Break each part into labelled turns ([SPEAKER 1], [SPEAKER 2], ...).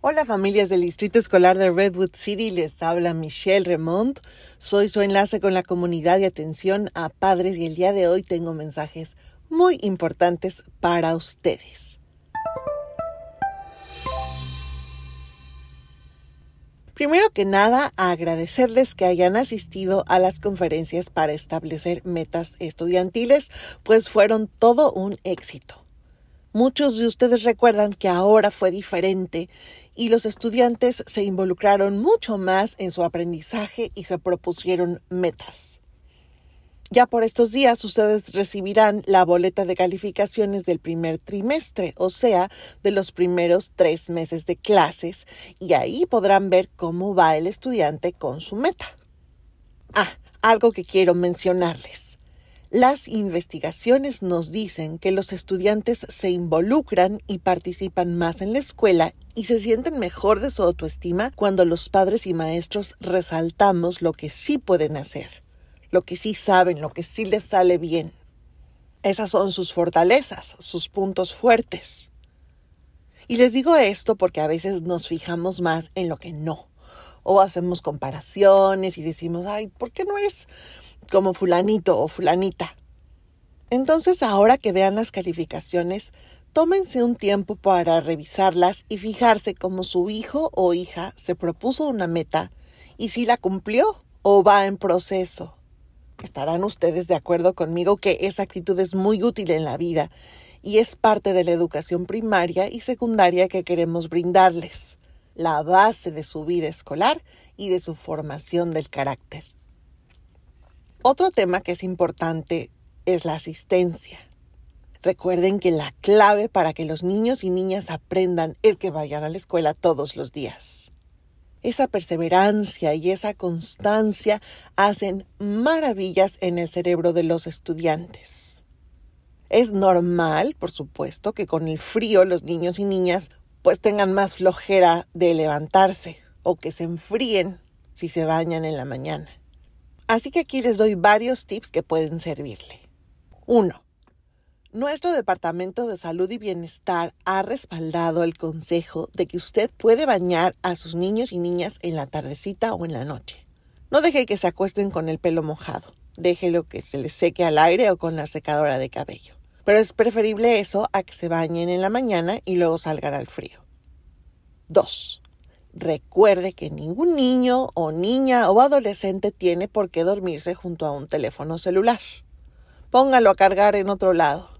[SPEAKER 1] Hola familias del Distrito Escolar de Redwood City, les habla Michelle Remont. Soy su enlace con la comunidad de atención a padres y el día de hoy tengo mensajes muy importantes para ustedes. Primero que nada, agradecerles que hayan asistido a las conferencias para establecer metas estudiantiles, pues fueron todo un éxito. Muchos de ustedes recuerdan que ahora fue diferente y los estudiantes se involucraron mucho más en su aprendizaje y se propusieron metas. Ya por estos días ustedes recibirán la boleta de calificaciones del primer trimestre, o sea, de los primeros tres meses de clases, y ahí podrán ver cómo va el estudiante con su meta. Ah, algo que quiero mencionarles. Las investigaciones nos dicen que los estudiantes se involucran y participan más en la escuela y se sienten mejor de su autoestima cuando los padres y maestros resaltamos lo que sí pueden hacer, lo que sí saben, lo que sí les sale bien. Esas son sus fortalezas, sus puntos fuertes. Y les digo esto porque a veces nos fijamos más en lo que no. O hacemos comparaciones y decimos, ay, ¿por qué no eres como fulanito o fulanita. Entonces, ahora que vean las calificaciones, tómense un tiempo para revisarlas y fijarse cómo su hijo o hija se propuso una meta y si la cumplió o va en proceso. Estarán ustedes de acuerdo conmigo que esa actitud es muy útil en la vida y es parte de la educación primaria y secundaria que queremos brindarles, la base de su vida escolar y de su formación del carácter. Otro tema que es importante es la asistencia. Recuerden que la clave para que los niños y niñas aprendan es que vayan a la escuela todos los días. Esa perseverancia y esa constancia hacen maravillas en el cerebro de los estudiantes. Es normal, por supuesto, que con el frío los niños y niñas pues tengan más flojera de levantarse o que se enfríen si se bañan en la mañana. Así que aquí les doy varios tips que pueden servirle. 1. Nuestro Departamento de Salud y Bienestar ha respaldado el consejo de que usted puede bañar a sus niños y niñas en la tardecita o en la noche. No deje que se acuesten con el pelo mojado. Déjelo que se les seque al aire o con la secadora de cabello. Pero es preferible eso a que se bañen en la mañana y luego salgan al frío. 2. Recuerde que ningún niño o niña o adolescente tiene por qué dormirse junto a un teléfono celular. Póngalo a cargar en otro lado.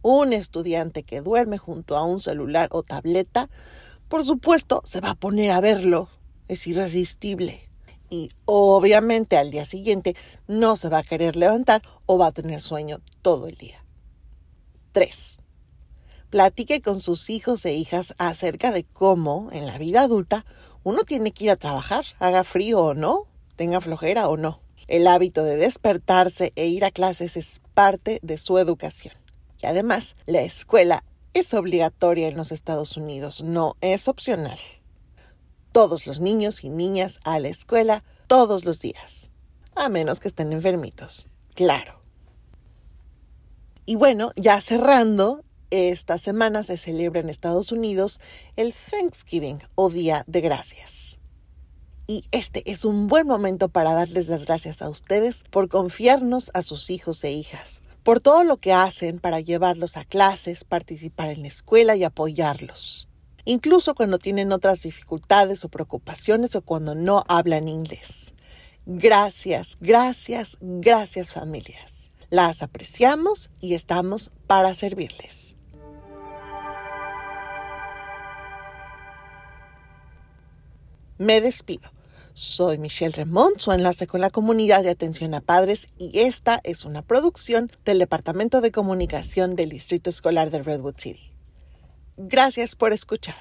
[SPEAKER 1] Un estudiante que duerme junto a un celular o tableta, por supuesto, se va a poner a verlo. Es irresistible. Y obviamente al día siguiente no se va a querer levantar o va a tener sueño todo el día. 3. Platique con sus hijos e hijas acerca de cómo, en la vida adulta, uno tiene que ir a trabajar, haga frío o no, tenga flojera o no. El hábito de despertarse e ir a clases es parte de su educación. Y además, la escuela es obligatoria en los Estados Unidos, no es opcional. Todos los niños y niñas a la escuela todos los días, a menos que estén enfermitos, claro. Y bueno, ya cerrando, esta semana se celebra en Estados Unidos el Thanksgiving o Día de Gracias. Y este es un buen momento para darles las gracias a ustedes por confiarnos a sus hijos e hijas, por todo lo que hacen para llevarlos a clases, participar en la escuela y apoyarlos. Incluso cuando tienen otras dificultades o preocupaciones o cuando no hablan inglés. Gracias, gracias, gracias familias. Las apreciamos y estamos para servirles. Me despido. Soy Michelle Remont, su enlace con la comunidad de atención a padres y esta es una producción del Departamento de Comunicación del Distrito Escolar de Redwood City. Gracias por escuchar.